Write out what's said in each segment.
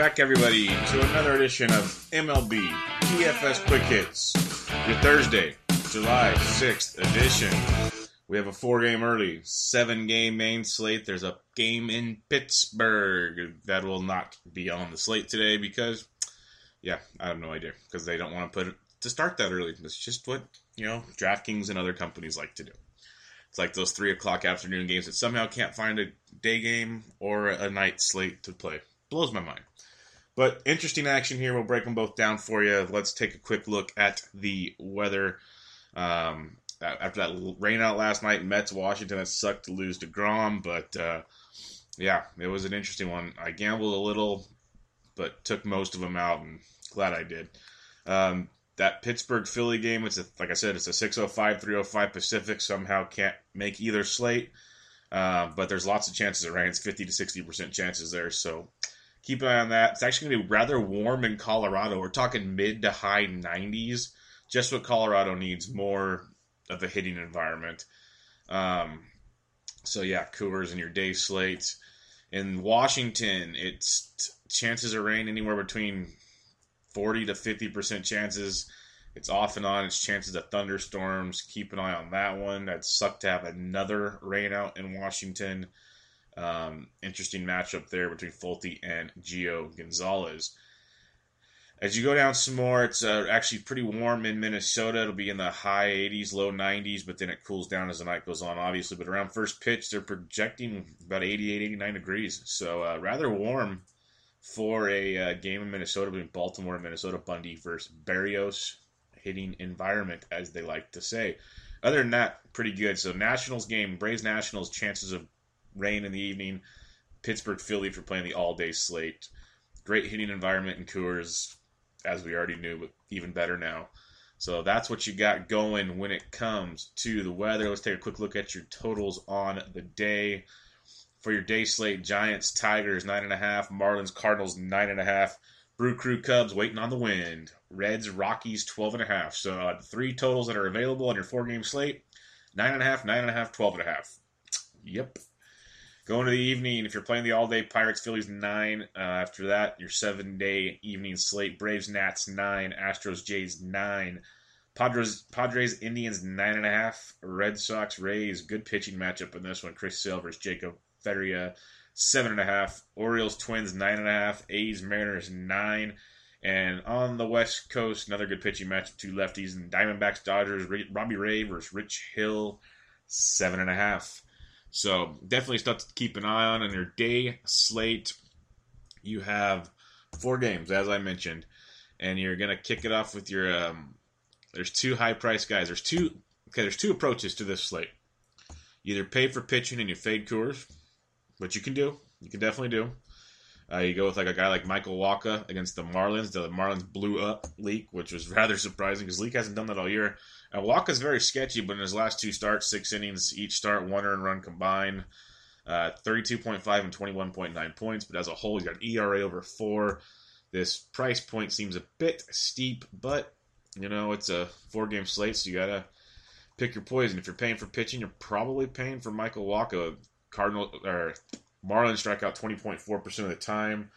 Back, everybody, to another edition of MLB DFS Quick Hits, your Thursday, July 6th edition. We have a four game early, seven game main slate. There's a game in Pittsburgh that will not be on the slate today because, yeah, I have no idea because they don't want to put it to start that early. It's just what, you know, DraftKings and other companies like to do. It's like those three o'clock afternoon games that somehow can't find a day game or a night slate to play. Blows my mind. But interesting action here. We'll break them both down for you. Let's take a quick look at the weather. Um, after that rain out last night, Mets Washington. That sucked to lose deGrom, but uh, yeah, it was an interesting one. I gambled a little, but took most of them out, and glad I did. Um, that Pittsburgh Philly game, it's a, like I said, it's a 605, 305 Pacific. Somehow can't make either slate. Uh, but there's lots of chances it rains, 50 to 60% chances there. So keep an eye on that. It's actually going to be rather warm in Colorado. We're talking mid to high 90s. Just what Colorado needs more of a hitting environment. Um, so yeah, Coors in your day slates. In Washington, it's chances of rain anywhere between 40 to 50% chances. It's off and on. It's chances of thunderstorms. Keep an eye on that one. That sucked to have another rain out in Washington. Um, interesting matchup there between Folty and Gio Gonzalez. As you go down some more, it's uh, actually pretty warm in Minnesota. It'll be in the high 80s, low 90s, but then it cools down as the night goes on, obviously. But around first pitch, they're projecting about 88, 89 degrees. So uh, rather warm for a uh, game in Minnesota between Baltimore and Minnesota. Bundy versus Berrios, hitting environment, as they like to say. Other than that, pretty good. So Nationals game, Braves Nationals, chances of rain in the evening. Pittsburgh Philly for playing the all day slate. Great hitting environment in Coors, as we already knew, but even better now. So that's what you got going when it comes to the weather. Let's take a quick look at your totals on the day. For your day slate, Giants, Tigers, 9.5, Marlins, Cardinals, 9.5, Brew Crew, Cubs, waiting on the wind, Reds, Rockies, 12.5. So uh, three totals that are available on your four game slate 9.5, 9.5, 12.5. Yep. Going to the evening, if you're playing the all day Pirates, Phillies, 9. Uh, after that, your seven day evening slate Braves, Nats, 9. Astros, Jays, 9. Padres, Padres, Indians, 9.5. Red Sox, Rays, good pitching matchup in this one. Chris Silvers, Jacob Faria, 7.5. Orioles, Twins, 9.5. A's, Mariners, 9. And on the West Coast, another good pitching matchup, two lefties, and Diamondbacks, Dodgers, Robbie Ray versus Rich Hill, 7.5. So definitely stuff to keep an eye on on your day slate. You have four games, as I mentioned, and you're gonna kick it off with your. Um, there's two high price guys. There's two. Okay, there's two approaches to this slate. Either pay for pitching and you fade Coors, which you can do. You can definitely do. Uh, you go with like a guy like Michael Wacha against the Marlins. The Marlins blew up Leake, which was rather surprising because Leake hasn't done that all year. And Wacha's very sketchy, but in his last two starts, six innings, each start, one earned run combined, uh, 32.5 and 21.9 points. But as a whole, he's got ERA over four, This price point seems a bit steep, but you know it's a four game slate, so you gotta pick your poison. If you're paying for pitching, you're probably paying for Michael Wacha. Cardinal or Marlins strike out 20.4% of the time.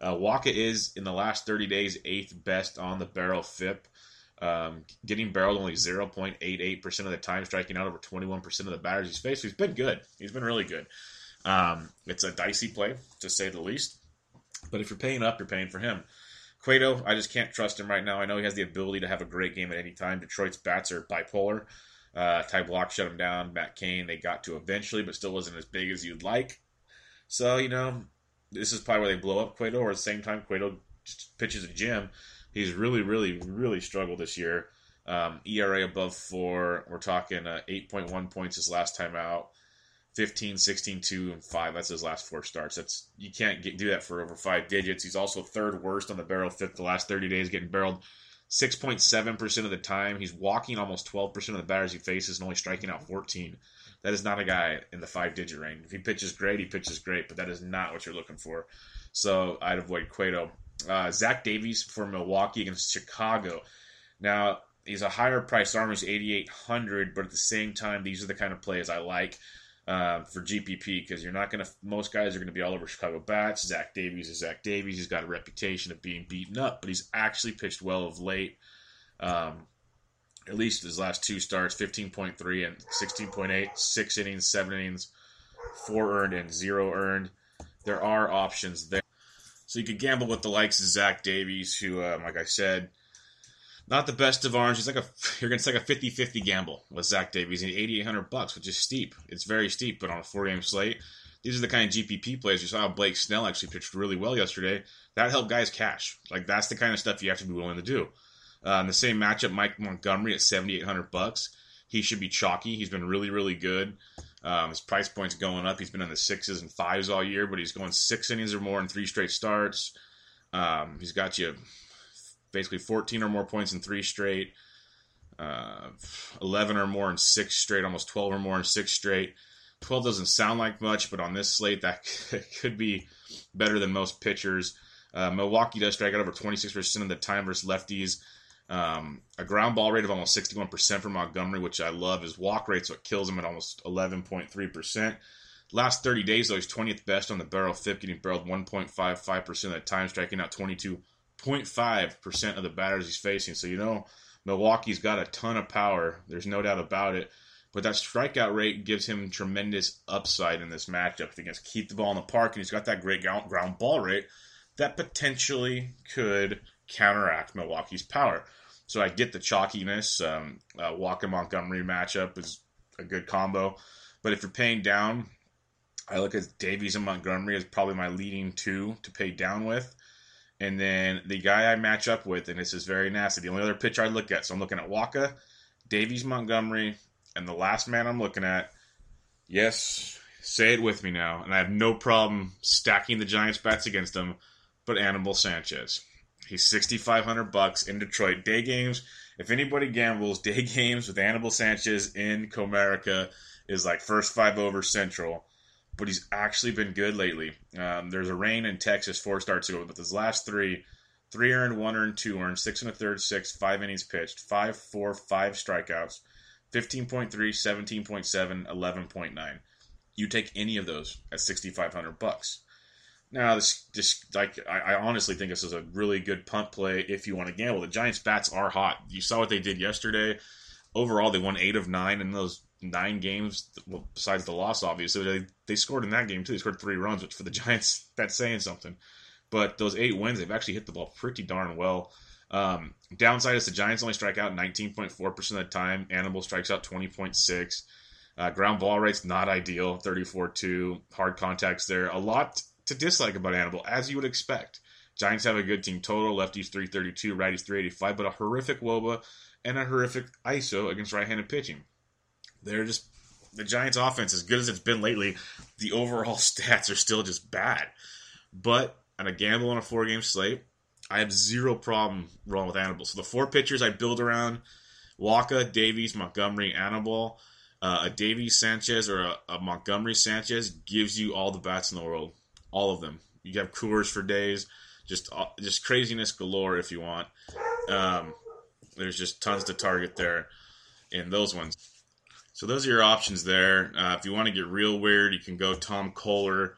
Uh, Wacha is in the last 30 days eighth best on the barrel FIP. Um, getting barreled only 0.88% of the time, striking out over 21% of the batters he's faced. He's been good. He's been really good. Um, it's a dicey play, to say the least. But if you're paying up, you're paying for him. Cueto, I just can't trust him right now. I know he has the ability to have a great game at any time. Detroit's bats are bipolar. Uh, Ty Blach shut him down. Matt Cain, they got to eventually, but still wasn't as big as you'd like. So, you know, this is probably where they blow up Cueto, or at the same time, Cueto pitches a gym. He's really, really, really struggled this year. Um, ERA above four. We're talking uh, 8.1 points his last time out. 15, 16, 2, and 5. That's his last four starts. That's You can't get, do that for over five digits. He's also third worst on the barrel FIP the last 30 days, getting barreled 6.7% of the time. He's walking almost 12% of the batters he faces and only striking out 14. That is not a guy in the five digit range. If he pitches great, he pitches great, but that is not what you're looking for. So I'd avoid Cueto. Uh, Zach Davies for Milwaukee against Chicago. Now, he's a higher priced arm. He's 8,800, but at the same time, these are the kind of plays I like. Uh, for GPP because you're not going to. Most guys are going to be all over Chicago bats. Zach Davies is Zach Davies. He's got a reputation of being beaten up, but he's actually pitched well of late. Um, at least his last two starts 15.3 and 16.8, six innings, seven innings, four earned, and zero earned. There are options there. So you could gamble with the likes of Zach Davies, who, um, like I said, not the best of arms. He's like a you're gonna take a 50-50 gamble with Zach Davies. He's 8,800 bucks, which is steep. It's very steep, but on a four-game slate, these are the kind of GPP plays. You saw Blake Snell actually pitched really well yesterday. That helped guys cash. Like that's the kind of stuff you have to be willing to do. Uh, in the same matchup, Mike Montgomery at 7,800 bucks. He should be chalky. He's been really, really good. Um, his price point's going up. He's been in the sixes and fives all year, but he's going six innings or more in three straight starts. Um, he's got you basically 14 or more points in three straight, uh, 11 or more in six straight, almost 12 or more in six straight. 12 doesn't sound like much, but on this slate, that could be better than most pitchers. Uh, Milwaukee does strike out over 26% of the time versus lefties. Um, a ground ball rate of almost 61% for Montgomery, which I love. His walk rate's what kills him at almost 11.3%. Last 30 days, though, he's 20th best on the barrel FIP, getting barreled 1.55% of the time, striking out 22 0.5% of the batters he's facing. So, you know, Milwaukee's got a ton of power. There's no doubt about it. But that strikeout rate gives him tremendous upside in this matchup. If he can keep the ball in the park and he's got that great ground ball rate, that potentially could counteract Milwaukee's power. So I get the chalkiness. Um, uh, Wacha Montgomery matchup is a good combo. But if you're paying down, I look at Davies and Montgomery as probably my leading two to pay down with. And then the guy I match up with, and this is very nasty, the only other pitcher I look at, so I'm looking at Wacha, Davies Montgomery, and the last man I'm looking at, yes, say it with me now, and I have no problem stacking the Giants bats against him, but Anibal Sanchez. He's 6500 bucks in Detroit. Day games, if anybody gambles, day games with Anibal Sanchez in Comerica is like first five over Central but he's actually been good lately. Um, there's a rain in Texas four starts ago, but his last three, three earned, one earned, two earned, six and a third, six, five innings pitched, five, four, five strikeouts, 15.3, 17.7, 11.9. You take any of those at 6,500 bucks. Now, this just like I, I, honestly think this is a really good punt play if you want to gamble. The Giants' bats are hot. You saw what they did yesterday. Overall, they won eight of nine in those nine games, well, besides the loss, obviously. They, they scored in that game, too. They scored three runs, which for the Giants, that's saying something. But those eight wins, they've actually hit the ball pretty darn well. Um, downside is the Giants only strike out 19.4% of the time. Anibal strikes out 20.6. Uh, ground ball rate's not ideal, 34-2. Hard contacts there. A lot to dislike about Anibal, as you would expect. Giants have a good team total. Lefties 332, righties 385, but a horrific WOBA and a horrific ISO against right-handed pitching. They're just the Giants' offense, as good as it's been lately, the overall stats are still just bad. But on a gamble on a four game slate, I have zero problem rolling with Anibal. So the four pitchers I build around Wacha, Davies, Montgomery, Anibal. Uh, a Davies Sanchez or a, a, Montgomery Sanchez gives you all the bats in the world, all of them. You have Coors for days. just uh, just craziness galore if you want. Um, there's just tons to target there in those ones. So those are your options there. Uh, if you want to get real weird, you can go Tom Koehler,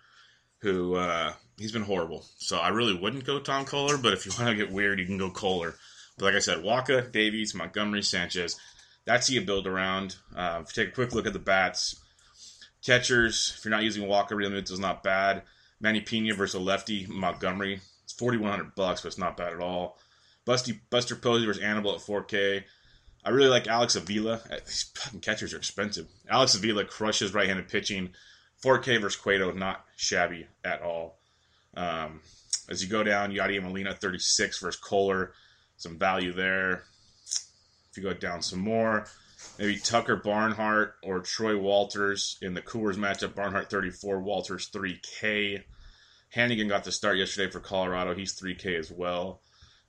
who uh, he's been horrible. So I really wouldn't go Tom Koehler, but if you want to get weird, you can go Koehler. But like I said, Wacha, Davies, Montgomery, Sanchez. That's you build around. Uh, if you take a quick look at the bats, catchers. If you're not using Wacha, Realmuto is not bad. Manny Pena versus a lefty, Montgomery. It's 4100 bucks, but it's not bad at all. Busty, Buster Posey versus Anibal at 4K. I really like Alex Avila. These fucking catchers are expensive. Alex Avila crushes right-handed pitching. 4K versus Cueto, not shabby at all. Um, as you go down, Yadier Molina 36 versus Koehler, some value there. If you go down some more, maybe Tucker Barnhart or Troy Wolters in the Coors matchup. Barnhart 34, Wolters 3K. Hanigan got the start yesterday for Colorado. He's 3K as well.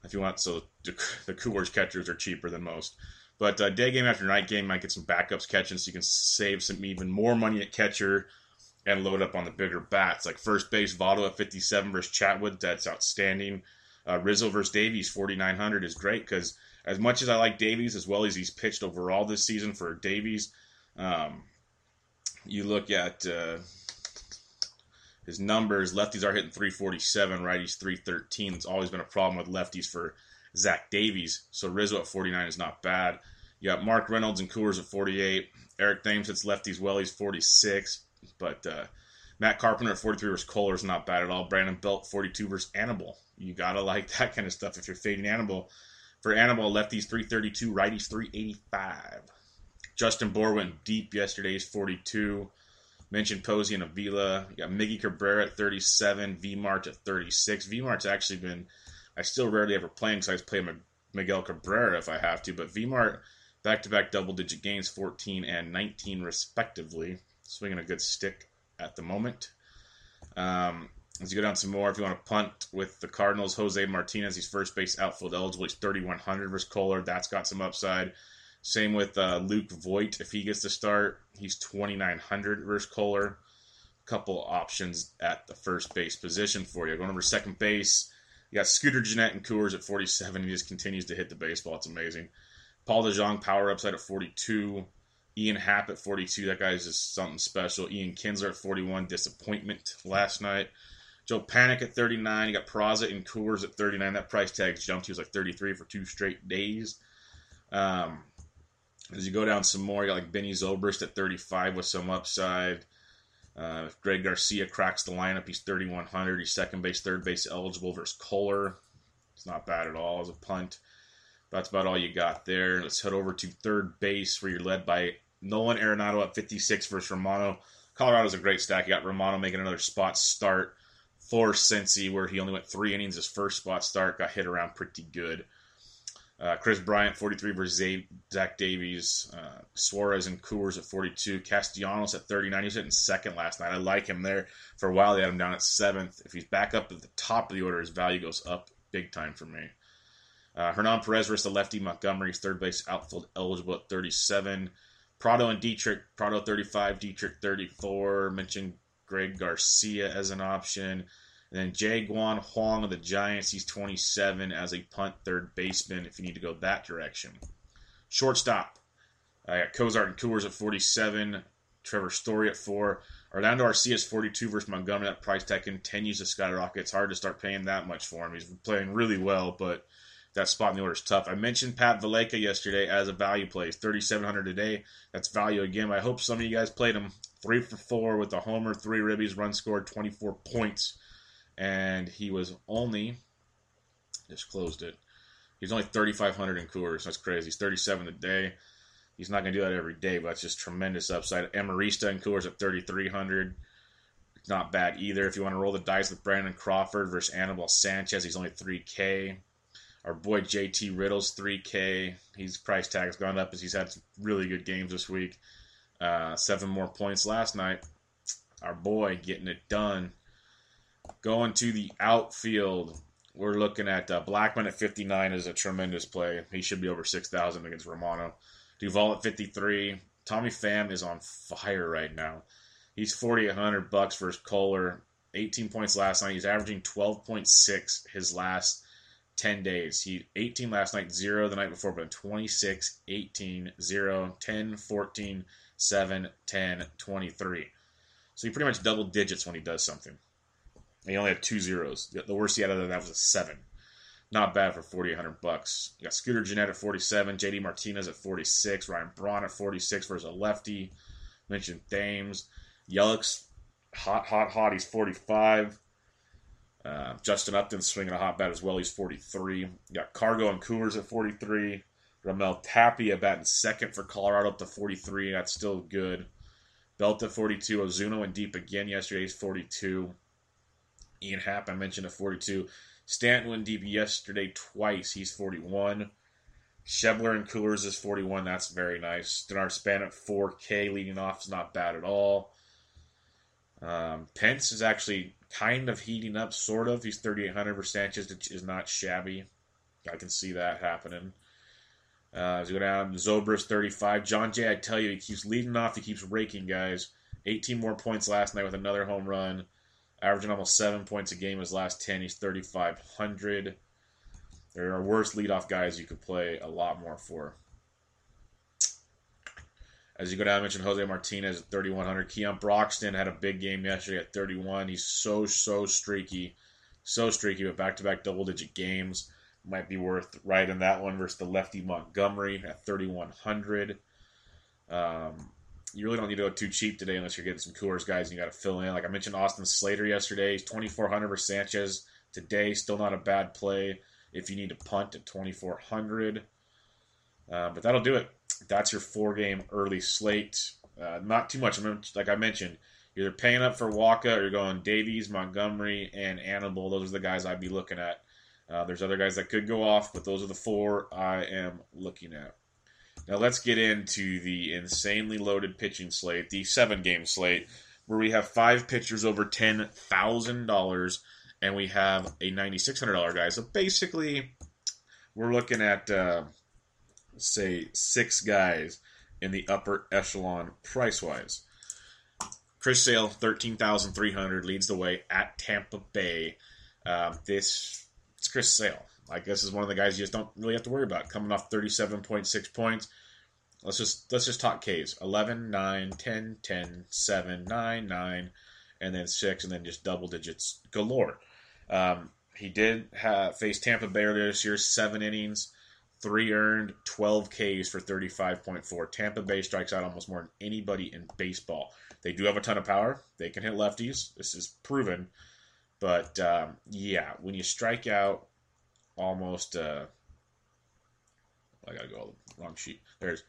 If you want, so the, Coors catchers are cheaper than most. But uh, day game after night game might get some backups catching, so you can save some even more money at catcher and load up on the bigger bats. Like first base, Votto at 57 versus Chatwood, that's outstanding. Uh, Rizzo versus Davies, 4,900 is great because as much as I like Davies, as well as he's pitched overall this season for Davies, um, you look at uh, his numbers. Lefties are hitting 347, righties 313. It's always been a problem with lefties for Zach Davies. So Rizzo at 49 is not bad. You got Mark Reynolds and Coors at 48. Eric Thames hits lefties well. He's 46. But uh, Matt Carpenter at 43 versus Koehler is not bad at all. Brandon Belt 42 versus Anibal. You gotta like that kind of stuff if you're fading Anibal. For Anibal, lefties 332, righties 385. Justin Bour went deep yesterday. He's 42. Mentioned Posey and Avila. You got Miggy Cabrera at 37. V Mart at 36. V Mart's actually been. I still rarely ever play him because I just play Miguel Cabrera if I have to. But V Mart back to back double digit gains, 14 and 19 respectively swinging a good stick at the moment. Um, as you go down some more, if you want to punt with the Cardinals, Jose Martinez, he's first base outfield eligible. He's 3,100 versus Koehler. That's got some upside. Same with uh, Luke Voit. If he gets to start, he's 2,900 versus Koehler. Couple options at the first base position for you. Going over second base, you got Scooter Gennett and Coors at 47. He just continues to hit the baseball. It's amazing. Paul DeJong, power upside at 42. Ian Happ at 42. That guy is just something special. Ian Kinsler at 41. Disappointment last night. Joe Panik at 39. You got Peraza and Coors at 39. That price tag's jumped. He was like 33 for two straight days. Um, as you go down some more, you got like Benny Zobrist at 35 with some upside. Uh, if Greg Garcia cracks the lineup, he's 3,100. He's second base, third base eligible versus Koehler. It's not bad at all as a punt. That's about all you got there. Let's head over to third base where you're led by Nolan Arenado at 56 versus Romano. Colorado's a great stack. You got Romano making another spot start for Cincy, where he only went three innings his first spot start, got hit around pretty good. Uh, Kris Bryant, 43 versus Zach Davies. Uh, Suarez and Coors at 42. Castellanos at 39. He's hitting second last night. I like him there. For a while, they had him down at seventh. If he's back up at the top of the order, his value goes up big time for me. Uh, Hernan Perez versus the lefty Montgomery's third base outfield eligible at 37. Prado and Dietrich, Prado 35, Dietrich 34. Mentioned Greg Garcia as an option. And then Jae-gyun Hwang of the Giants, he's 27 as a punt third baseman if you need to go that direction. Shortstop, I got Cozart and Coors at 47. Trevor Story at 4. Orlando Arcia is 42 versus Montgomery. That price tag continues to skyrocket. It's hard to start paying that much for him. He's playing really well, but that spot in the order is tough. I mentioned Pat Valaika yesterday as a value play. 3,700 a day. That's value again. I hope some of you guys played him. Three for four with a homer, three ribbies, run scored, 24 points. And he was only, just closed it. He's only 3,500 in Coors. That's crazy. He's 37 a day. He's not going to do that every day, but that's just tremendous upside. Amarista and Coors at 3,300. Not bad either. If you want to roll the dice with Brandon Crawford versus Anibal Sanchez, he's only 3K. Our boy JT Riddle's 3K. His price tag's gone up as he's had some really good games this week. Uh, seven more points last night. Our boy getting it done. Going to the outfield, we're looking at uh, Blackmon at 59 is a tremendous play. He should be over 6,000 against Romano. Duvall at 53. Tommy Pham is on fire right now. He's 4,800 bucks versus Koehler. 18 points last night. He's averaging 12.6 his last 10 days. He 18 last night, 0 the night before, but 26, 18, 0, 10, 14, 7, 10, 23. So he pretty much double digits when he does something. He only had two zeros. The worst he had other than that was a 7. Not bad for 4,800 bucks. You got Scooter Gennett at 47, JD Martinez at 46, Ryan Braun at 46 versus a lefty. Mentioned Thames. Yelich, hot, hot, hot. He's 45. Uh, Justin Upton swinging a hot bat as well. He's 43. You got Cargo and Coors at 43. Raimel Tapia batting second for Colorado up to 43. That's still good. Belt at 42. Ozuna and deep again yesterday. He's 42. Ian Happ, I mentioned at 42. Stanton went deep yesterday twice. He's 41. Schebler and Coors is 41. That's very nice. Denard Span at 4K leading off is not bad at all. Um, Pence is actually kind of heating up, sort of. He's 3,800 for Sanchez, is not shabby. I can see that happening. Uh, as we go down, Zobrist 35. Jon Jay, I tell you, he keeps leading off. He keeps raking, guys. 18 more points last night with another home run. Averaging almost seven points a game his last 10. He's 3,500. There are worse leadoff guys you could play a lot more for. As you go down, I mentioned Jose Martinez at 3,100. Keon Broxton had a big game yesterday at 31. He's so, so streaky. So streaky, but back to back double digit games. Might be worth riding that one versus the lefty Montgomery at 3,100. Um, you really don't need to go too cheap today unless you're getting some Coors guys and you got to fill in. Like I mentioned, Austin Slater yesterday. He's 2,400 for Sanchez today. Still not a bad play if you need to punt at 2,400. Uh, but that'll do it. That's your four game early slate. Uh, not too much. Like I mentioned, you're either paying up for Wacha or you're going Davies, Montgomery, and Anibal. Those are the guys I'd be looking at. Uh, there's other guys that could go off, but those are the four I am looking at. Now let's get into the insanely loaded pitching slate, the seven game slate, where we have five pitchers over ten thousand dollars, and we have a ninety six hundred dollar guy. So basically, we're looking at uh, say six guys in the upper echelon price wise. Chris Sale, thirteen thousand three hundred, leads the way at Tampa Bay. Um, this it's Chris Sale. I guess is one of the guys you just don't really have to worry about. Coming off 37.6 points. Let's just let's just talk Ks. 11, 9, 10, 10, 7, 9, 9, and then 6, and then just double digits galore. Um, he did have, face Tampa Bay this year, seven innings, three earned, 12 Ks for 35.4. Tampa Bay strikes out almost more than anybody in baseball. They do have a ton of power. They can hit lefties. This is proven. But um, yeah, when you strike out almost uh, I gotta go all the wrong sheet. There's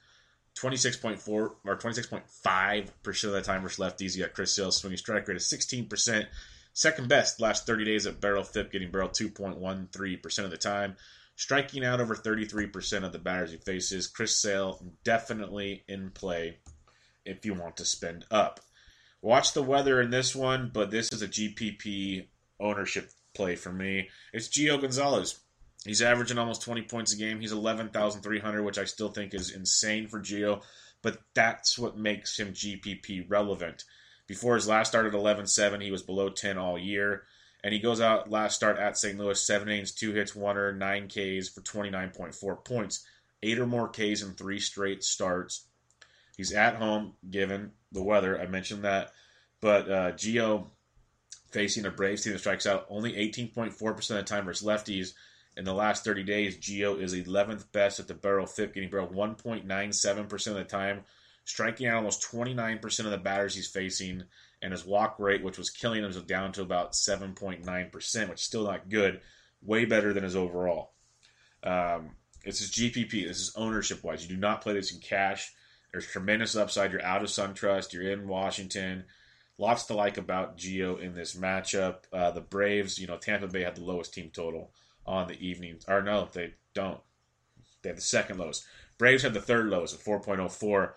26.4 or 26.5 percent of the time versus lefties. You got Chris Sale swinging strike rate of 16 percent, second best last 30 days at barrel FIP, getting barrel 2.13 percent of the time, striking out over 33 percent of the batters he faces. Chris Sale definitely in play if you want to spend up. Watch the weather in this one, but this is a GPP ownership play for me. It's Gio Gonzalez. He's averaging almost 20 points a game. He's 11,300, which I still think is insane for Gio, but that's what makes him GPP relevant. Before his last start at 11-7, he was below 10 all year, and he goes out last start at St. Louis, 7 innings, 2 hits, 1 earned, 9 Ks for 29.4 points. 8 or more Ks in 3 straight starts. He's at home, given the weather. I mentioned that. But uh, Gio facing a Braves team that strikes out only 18.4% of the time versus lefties – in the last 30 days, Gio is 11th best at the barrel FIP, getting barrel 1.97% of the time, striking out almost 29% of the batters he's facing, and his walk rate, which was killing him, is down to about 7.9%, which is still not good. Way better than his overall. Um, this is GPP. This is ownership wise. You do not play this in cash. There's tremendous upside. You're out of SunTrust. You're in Washington. Lots to like about Gio in this matchup. Uh, the Braves, you know, Tampa Bay had the lowest team total on the evening. Or no, they don't. They have the second lowest. Braves have the third lowest at 4.04.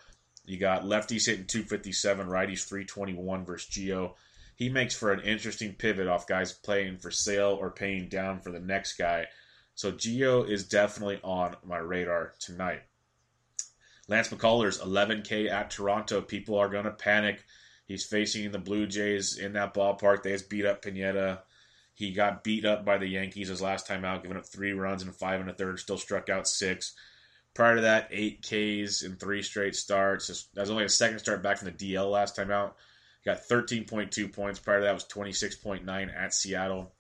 You got lefties hitting 257, righties 321 versus Gio. He makes for an interesting pivot off guys playing for Sale or paying down for the next guy. So Gio is definitely on my radar tonight. Lance McCullers, 11K at Toronto. People are going to panic. He's facing the Blue Jays in that ballpark. They just beat up Pineda. He got beat up by the Yankees his last time out, giving up three runs and five and a third. Still struck out six. Prior to that, eight Ks in three straight starts. That was only a second start back from the DL last time out. He got 13.2 points. Prior to that was 26.9 at Seattle.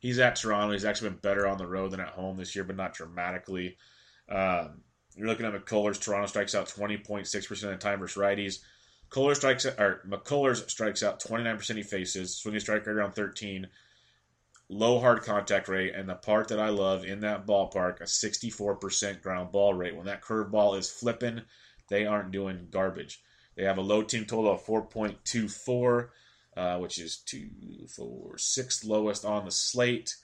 He's at Toronto. He's actually been better on the road than at home this year, but not dramatically. Um, you're looking at McCullers. Toronto strikes out 20.6% of the time versus righties. Strikes or McCullers strikes out 29% he faces, swinging strike rate around 13, low hard contact rate, and the part that I love in that ballpark, a 64% ground ball rate. When that curveball is flipping, they aren't doing garbage. They have a low team total of 4.24, uh, which is two, four, sixth lowest on the slate.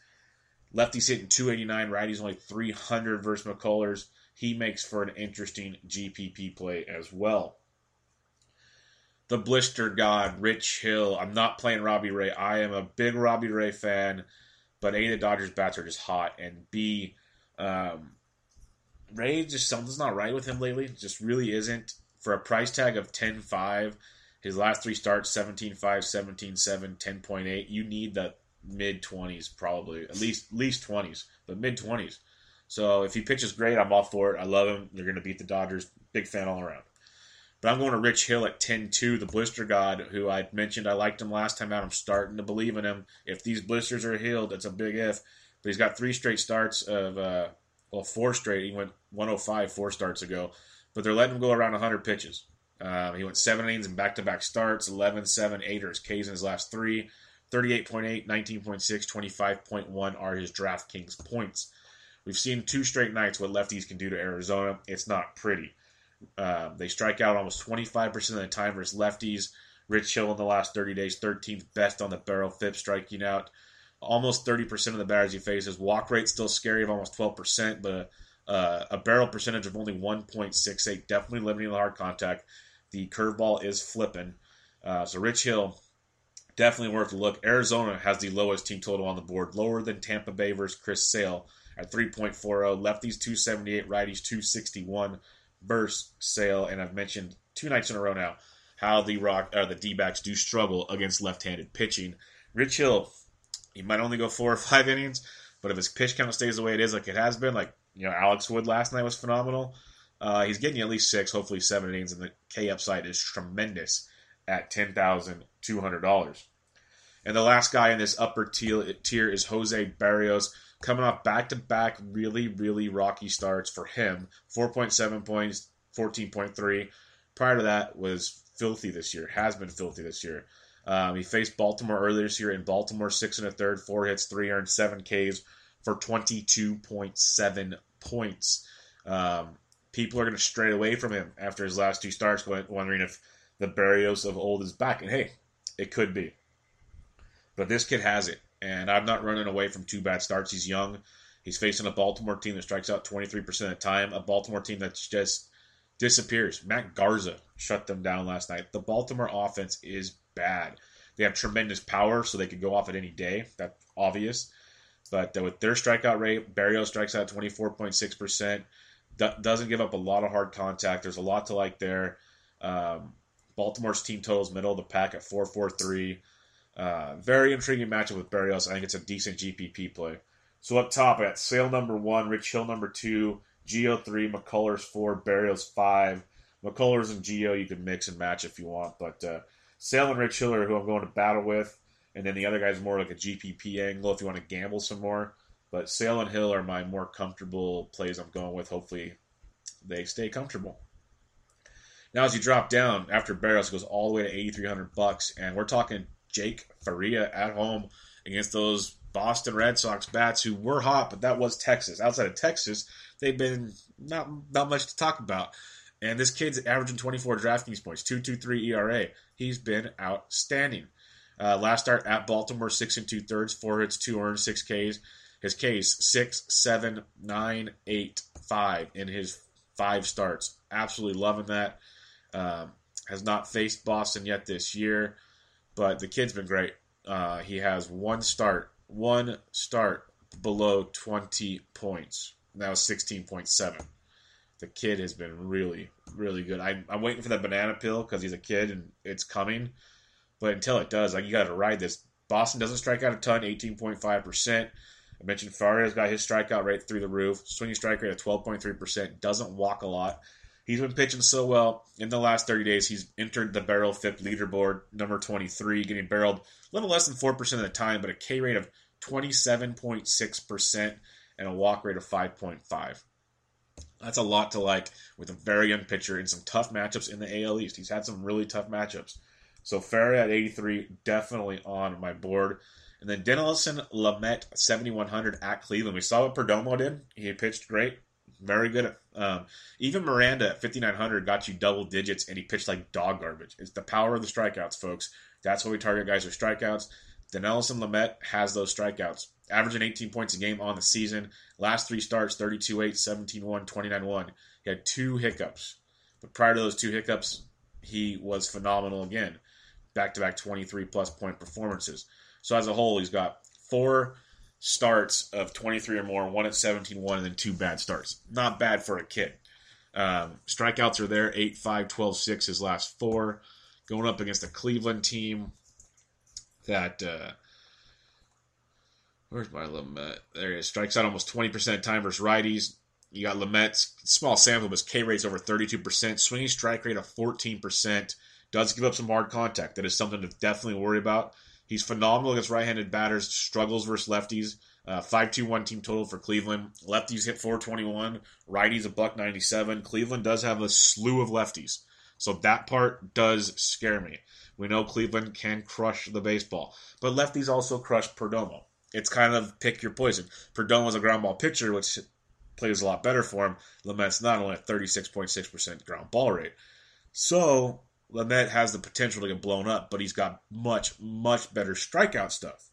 Lefty's hitting 289, righty's only 300 versus McCullers. He makes for an interesting GPP play as well the blister god, Rich Hill. I'm not playing Robbie Ray. I am a big Robbie Ray fan, but A, the Dodgers bats are just hot, and B, um, Ray just something's not right with him lately. Just really isn't. For a price tag of 10.5, his last three starts 17.5, 17.7, 10.8. You need the mid 20s probably, at least least 20s, but mid 20s. So if he pitches great, I'm all for it. I love him. They're going to beat the Dodgers. Big fan all around. But I'm going to Rich Hill at 10 2, the blister god, who I mentioned I liked him last time out. I'm starting to believe in him. If these blisters are healed, that's a big if. But he's got three straight starts of, uh, well, four straight. He went 105 four starts ago. But they're letting him go around 100 pitches. Um, he went seven innings in back to back starts 11, 7, 8 are his Ks in his last three. 38.8, 19.6, 25.1 are his DraftKings points. We've seen two straight nights what lefties can do to Arizona. It's not pretty. Um, they strike out almost 25% of the time versus lefties. Rich Hill in the last 30 days, 13th best on the barrel FIP, striking out almost 30% of the batters he faces. Walk rate still scary of almost 12%, but uh, a barrel percentage of only 1.68, definitely limiting the hard contact. The curveball is flipping. Uh, so Rich Hill, definitely worth a look. Arizona has the lowest team total on the board, lower than Tampa Bay versus Chris Sale at 3.40. Lefties 278, righties 261 versus Sale, and I've mentioned two nights in a row now how the Rock or uh, the D-backs do struggle against left-handed pitching. Rich Hill, he might only go four or five innings, but if his pitch count stays the way it is, like it has been, like you know Alex Wood last night was phenomenal. Uh, he's getting at least six, hopefully seven innings, and the K upside is tremendous at ten thousand two hundred dollars. And the last guy in this upper tier is Jose Berrios coming off back to back really, really rocky starts for him 4.7 points, 14.3. Prior to that was filthy this year, has been filthy this year. Um, he faced Baltimore earlier this year in Baltimore, six and a third, four hits, three earned, seven Ks for 22.7 points. Um, people are going to stray away from him after his last two starts, wondering if the Berrios of old is back. And hey, it could be. But this kid has it and I'm not running away from two bad starts. He's young. He's facing a Baltimore team that strikes out 23% of the time, a Baltimore team that just disappears. Matt Garza shut them down last night. The Baltimore offense is bad. They have tremendous power, so they could go off at any day. That's obvious. But with their strikeout rate, Barrio strikes out 24.6%. doesn't give up a lot of hard contact. There's a lot to like there. Um, Baltimore's team totals middle of the pack at 443. Uh, very intriguing matchup with Berrios. I think it's a decent GPP play. So up top at Sale number one, Rich Hill number two, Gio three, McCullers four, Berrios five. McCullers and Gio you can mix and match if you want, but uh, Sale and Rich Hill are who I'm going to battle with, and then the other guy's more like a GPP angle if you want to gamble some more. But Sale and Hill are my more comfortable plays I'm going with. Hopefully, they stay comfortable. Now, as you drop down after Berrios goes all the way to 8,300 bucks, and we're talking Jake Faria at home against those Boston Red Sox bats who were hot, but that was Texas. Outside of Texas, they've been not not much to talk about. And this kid's averaging 24 DraftKings points, 2.23 ERA. He's been outstanding. Uh, last start at Baltimore, six and two thirds, four hits, two earned, six Ks. His case six, seven, nine, eight, five in his five starts. Absolutely loving that. Um, has not faced Boston yet this year. But the kid's been great. Uh, he has one start, one start below 20 points. Was 16.7. The kid has been really, really good. I, I'm waiting for that banana pill because he's a kid and it's coming. but until it does, like you got to ride this. Boston doesn't strike out a ton, 18.5%. I mentioned Faria's got his strikeout rate through the roof, swinging strike rate at 12.3%, doesn't walk a lot. He's been pitching so well in the last 30 days. He's entered the barrel FIP leaderboard, number 23, getting barreled a little less than 4% of the time, but a K rate of 27.6% and a walk rate of 5.5. That's a lot to like with a very young pitcher in some tough matchups in the AL East. He's had some really tough matchups. So Faria at 83, definitely on my board. And then Dinelson Lamet 7100 at Cleveland. We saw what Perdomo did. He pitched great, very good. At, um, even Miranda at 5900 got you double digits, and he pitched like dog garbage. It's the power of the strikeouts, folks. That's what we target guys with strikeouts. Dinelson Lamet has those strikeouts, averaging 18 points a game on the season. Last three starts 32 8, 17 1, 29 1. He had two hiccups. But prior to those two hiccups, he was phenomenal again. Back to back 23 plus point performances. So as a whole, he's got four starts of 23 or more, one at 17 1, and then two bad starts. Not bad for a kid. Um, strikeouts are there 8 5, 12 6, his last four. Going up against a Cleveland team that. Uh, where's my Lamet? There he is. Strikes out almost 20% of time versus righties. You got Lamet's small sample, but his K rate's over 32%. Swinging strike rate of 14%. Does give up some hard contact. That is something to definitely worry about. He's phenomenal against right-handed batters. Struggles versus lefties. Uh, 5-2-1 team total for Cleveland. Lefties hit 421. Righties a buck 97. Cleveland does have a slew of lefties. So that part does scare me. We know Cleveland can crush the baseball. But lefties also crush Perdomo. It's kind of pick your poison. Perdomo's a ground ball pitcher, which plays a lot better for him. Lamet's not only at 36.6% ground ball rate. So Lamet has the potential to get blown up, but he's got much, much better strikeout stuff.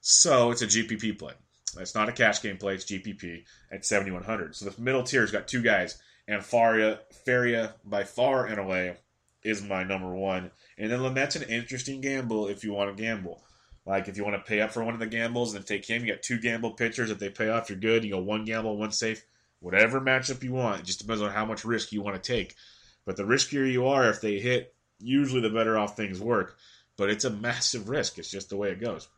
So it's a GPP play. It's not a cash game play, it's GPP at 7,100. So the middle tier's got two guys, and Faria, Faria by far and away is my number one. And then Lamet's an interesting gamble if you want to gamble. Like if you want to pay up for one of the gambles and take him, you got two gamble pitchers. If they pay off, you're good. You go one gamble, one safe. Whatever matchup you want. It just depends on how much risk you want to take. But the riskier you are, if they hit, usually the better off things work. But it's a massive risk. It's just the way it goes.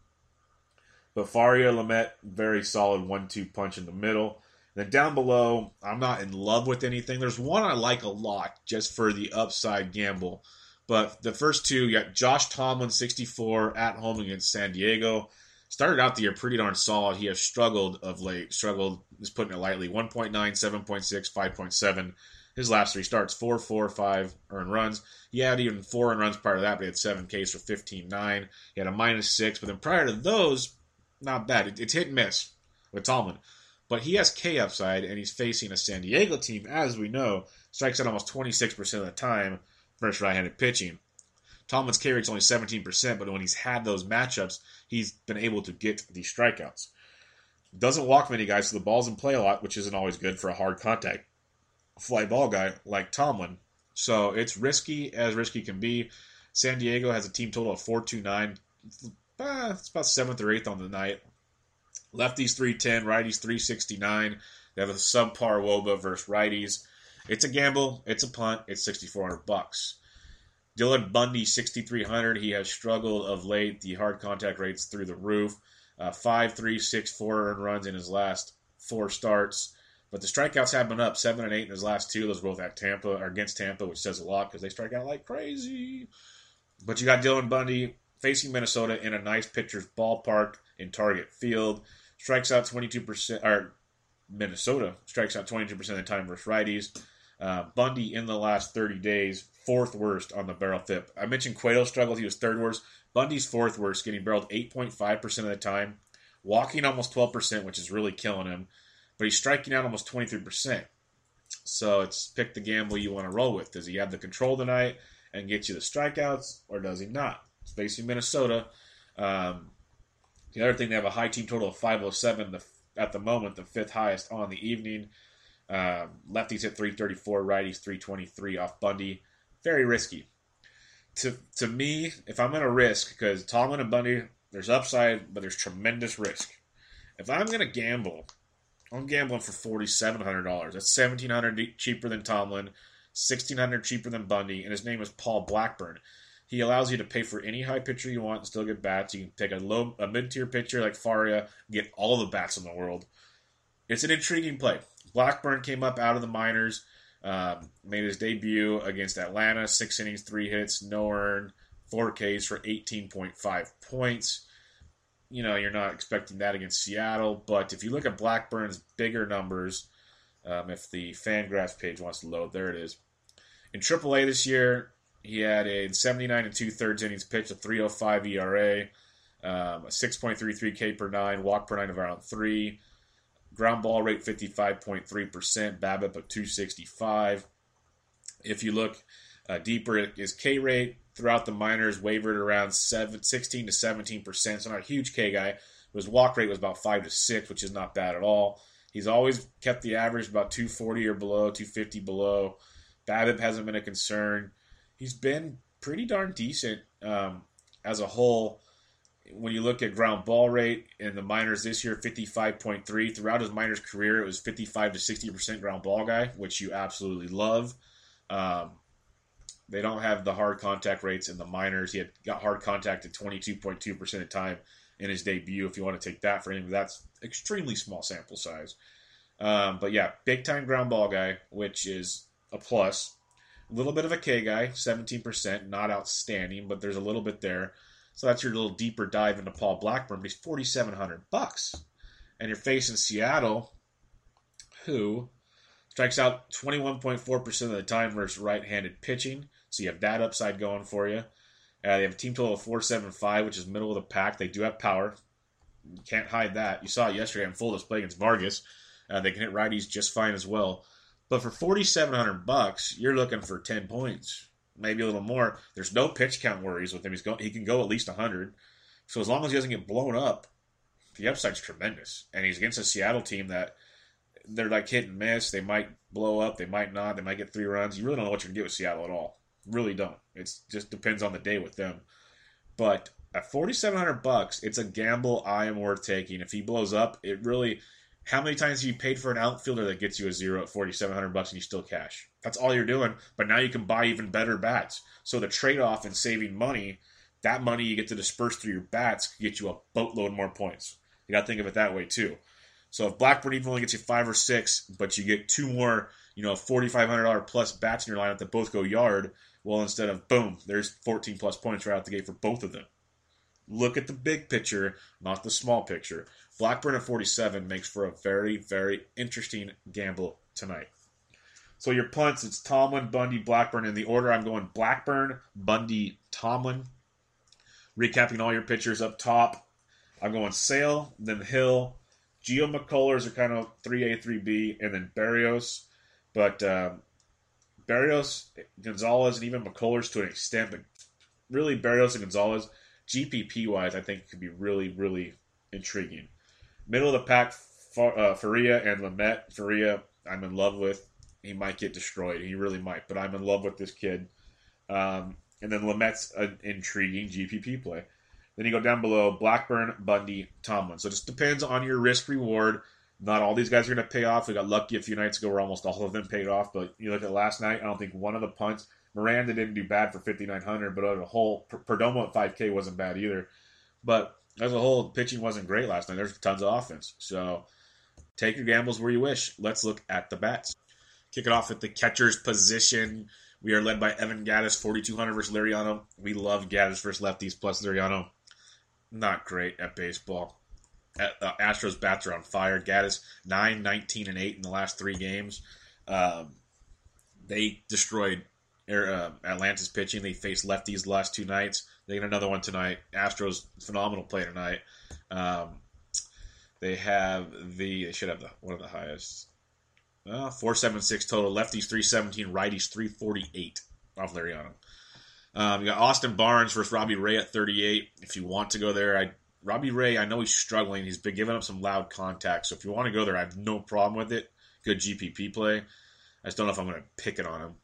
But Faria Lamet, very solid one-two punch in the middle. Then down below, I'm not in love with anything. There's one I like a lot just for the upside gamble. But the first two, you got Josh Tomlin, 64, at home against San Diego. Started out the year pretty darn solid. He has struggled of late. Struggled, is putting it lightly. 1.9, 7.6, 5.7. His last three starts, 4, 4, 5 earned runs. He had even four earned runs prior to that, but he had seven Ks for 15 9. He had a minus six, but then prior to those, not bad. it's hit and miss with Tomlin. But he has K upside, and he's facing a San Diego team, as we know, strikes out almost 26% of the time versus right-handed pitching. Tomlin's K rate's only 17%, but when he's had those matchups, he's been able to get the strikeouts. Doesn't walk many guys, so the ball's in play a lot, which isn't always good for a hard contact fly ball guy like Tomlin. So it's risky as risky can be. San Diego has a team total of 429. Eh, it's about seventh or eighth on the night. Lefties 310, righties 369. They have a subpar Woba versus righties. It's a gamble. It's a punt. It's 6,400 bucks. Dylan Bundy 6,300. He has struggled of late. The hard contact rates through the roof. Uh, five, three, six, four earned runs in his last four starts. But the strikeouts have been up seven and eight in his last two. Those both at Tampa or against Tampa, which says a lot because they strike out like crazy. But you got Dylan Bundy facing Minnesota in a nice pitcher's ballpark in Target Field. Strikes out 22%, or Minnesota strikes out 22% of the time versus righties. Uh, Bundy in the last 30 days, fourth worst on the barrel FIP. I mentioned Cueto struggled, he was third worst. Bundy's fourth worst, getting barreled 8.5% of the time, walking almost 12%, which is really killing him but he's striking out almost 23%. So it's pick the gamble you want to roll with. Does he have the control tonight and get you the strikeouts, or does he not? It's facing Minnesota. Um, the other thing, they have a high team total of 507 the, at the moment, the fifth highest on the evening. Um, lefties hit 334, righties 323 off Bundy. Very risky. To to me, if I'm going to risk, because Tomlin and Bundy, there's upside, but there's tremendous risk. If I'm going to gamble I'm gambling for forty seven hundred dollars. That's seventeen hundred cheaper than Tomlin, sixteen hundred cheaper than Bundy, and his name is Paul Blackburn. He allows you to pay for any high pitcher you want and still get bats. You can pick a low, a mid tier pitcher like Faria, get all the bats in the world. It's an intriguing play. Blackburn came up out of the minors, um, made his debut against Atlanta. Six innings, three hits, no earned, four Ks for 18.5 points. You know, you're not expecting that against Seattle, but if you look at Blackburn's bigger numbers, um, if the Fangraphs page wants to load, there it is. In AAA this year, he had a 79 and two thirds innings pitch, a 305 ERA, um, a 6.33 K per nine, walk per nine of around three, ground ball rate 55.3%, BABIP at 265. If you look uh, deeper, his K rate throughout the minors wavered around seven, 16 to 17%, so not a huge K guy. His walk rate was about 5 to 6, which is not bad at all. He's always kept the average about 240 or below, 250 below. BABIP hasn't been a concern. He's been pretty darn decent um, as a whole. When you look at ground ball rate in the minors this year, 55.3. Throughout his minors career, it was 55 to 60% ground ball guy, which you absolutely love. Um, they don't have the hard contact rates in the minors. He had got hard contact at 22.2% of time in his debut. If you want to take that for him, that's extremely small sample size. Um, but yeah, big time ground ball guy, which is a plus. A little bit of a K guy, 17%, not outstanding, but there's a little bit there. So that's your little deeper dive into Paul Blackburn, but he's 4700 bucks. And you're facing Seattle, who strikes out 21.4% of the time versus right-handed pitching. So you have that upside going for you. Uh, they have a team total of 475, which is middle of the pack. They do have power. You can't hide that. You saw it yesterday on full display against Vargas. Uh, they can hit righties just fine as well. But for 4700 bucks, you're looking for 10 points, maybe a little more. There's no pitch count worries with him. He's going, he can go at least 100. So as long as he doesn't get blown up, the upside's tremendous. And he's against a Seattle team that they're like hit and miss. They might blow up, they might not. They might get three runs. You really don't know what you're going to get with Seattle at all. Really don't. It just depends on the day with them. But at 4700 bucks, it's a gamble I am worth taking. If he blows up, it really how many times have you paid for an outfielder that gets you a zero at 4700 bucks and you still cash? That's all you're doing, but now you can buy even better bats. So the trade-off in saving money, that money you get to disperse through your bats can get you a boatload more points. You got to think of it that way too. So if Blackburn even only gets you 5 or 6, but you get two more, you know, $4500 plus bats in your lineup that both go yard, well, instead of boom, there's 14 plus points right out the gate for both of them. Look at the big picture, not the small picture. Blackburn at 47 makes for a very, very interesting gamble tonight. So your punts, it's Tomlin, Bundy, Blackburn. In the order I'm going Blackburn, Bundy, Tomlin. Recapping all your pitchers up top. I'm going Sale, then Hill. Gio McCullers are kind of 3A, 3B, and then Berrios. But um, Berrios, Gonzalez, and even McCullers to an extent, but really Berrios and Gonzalez, GPP wise, I think could be really, really intriguing. Middle of the pack, uh, Faria and Lamet. Faria, I'm in love with. He might get destroyed. He really might, but I'm in love with this kid. Um, and then Lamet's an intriguing GPP play. Then you go down below Blackburn, Bundy, Tomlin. So it just depends on your risk reward. Not all these guys are going to pay off. We got lucky a few nights ago where almost all of them paid off. But you look at last night, I don't think one of the punts. Miranda didn't do bad for 5,900, but as a whole, Perdomo at 5K wasn't bad either. But as a whole, pitching wasn't great last night. There's tons of offense. So take your gambles where you wish. Let's look at the bats. Kick it off at the catcher's position. We are led by Evan Gattis, 4,200 versus Liriano. We love Gattis versus lefties plus Liriano. Not great at baseball. Uh, Astros bats are on fire. Gattis 9, 19, and 8 in the last three games. Um, they destroyed uh, Atlanta's pitching. They faced lefties last two nights. They get another one tonight. Astros phenomenal play tonight. Um, they have the they should have the one of the highest. Uh, four seven six total. Lefties three seventeen. Righties three forty eight off Liriano. Um, you got Austin Barnes versus Robbie Ray at thirty eight. If you want to go there, I Robbie Ray. I know he's struggling. He's been giving up some loud contact. So if you want to go there, I have no problem with it. Good GPP play. I just don't know if I'm going to pick it on him.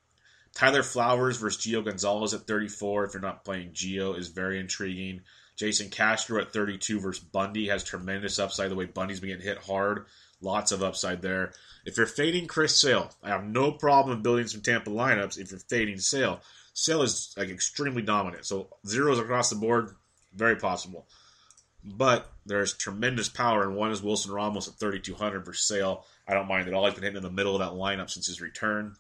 Tyler Flowers versus Gio Gonzalez at 34. If you're not playing Gio, is very intriguing. Jason Castro at 32 versus Bundy has tremendous upside. The way Bundy's been getting hit hard, lots of upside there. If you're fading Chris Sale, I have no problem building some Tampa lineups. If you're fading Sale, Sale is like extremely dominant. So zeros across the board, very possible. But there's tremendous power, and one is Wilson Ramos at 3,200 versus Sale. I don't mind at all. He's been hitting in the middle of that lineup since his return.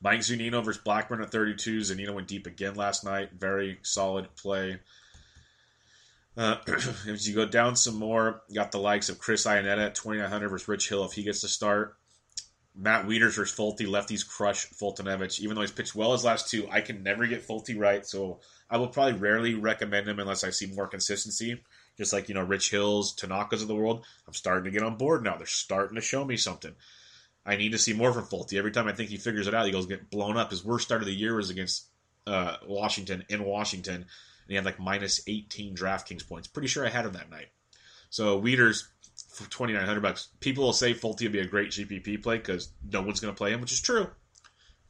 Mike Zunino versus Blackburn at 32. Zunino went deep again last night. Very solid play. Uh, as you go down some more, got the likes of Chris Iannetta at 2,900 versus Rich Hill if he gets to start. Matt Wieters versus Folty. Lefties crush Foltynewicz. Even though he's pitched well his last two, I can never get Folty right, so I will probably rarely recommend him unless I see more consistency. Just like, you know, Rich Hills, Tanakas of the world. I'm starting to get on board now. They're starting to show me something. I need to see more from Folty. Every time I think he figures it out, he goes get blown up. His worst start of the year was against uh, Washington in Washington, and he had like minus 18 DraftKings points. Pretty sure I had him that night. So Wieters for 2900 bucks. People will say Folty would be a great GPP play because no one's going to play him, which is true.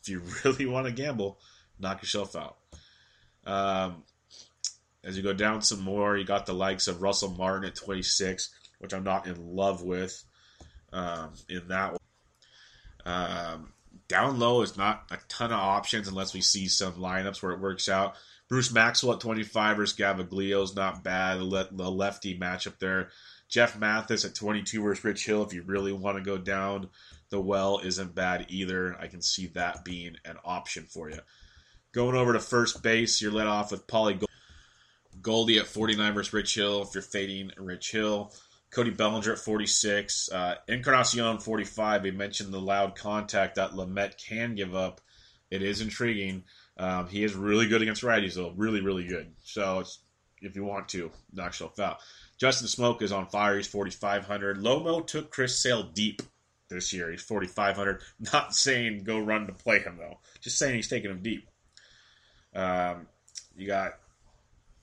If you really want to gamble, knock yourself out. Um, as you go down some more, you got the likes of Russell Martin at 26, which I'm not in love with um, in that one. Um, down low is not a ton of options unless we see some lineups where it works out. Bruce Maxwell at 25 versus Gaviglio is not bad. The lefty matchup there. Jeff Mathis at 22 versus Rich Hill, if you really want to go down the well, isn't bad either. I can see that being an option for you. Going over to first base, you're led off with Paulie Goldie at 49 versus Rich Hill, if you're fading Rich Hill. Cody Bellinger at 46. Uh, Encarnacion 45. We mentioned the loud contact that Lamet can give up. It is intriguing. Um, he is really good against righties, though. Really, really good. So if you want to, knock yourself out. Justin Smoak is on fire. He's 4,500. Lomo took Chris Sale deep this year. He's 4,500. Not saying go run to play him, though. Just saying he's taking him deep. Um, you got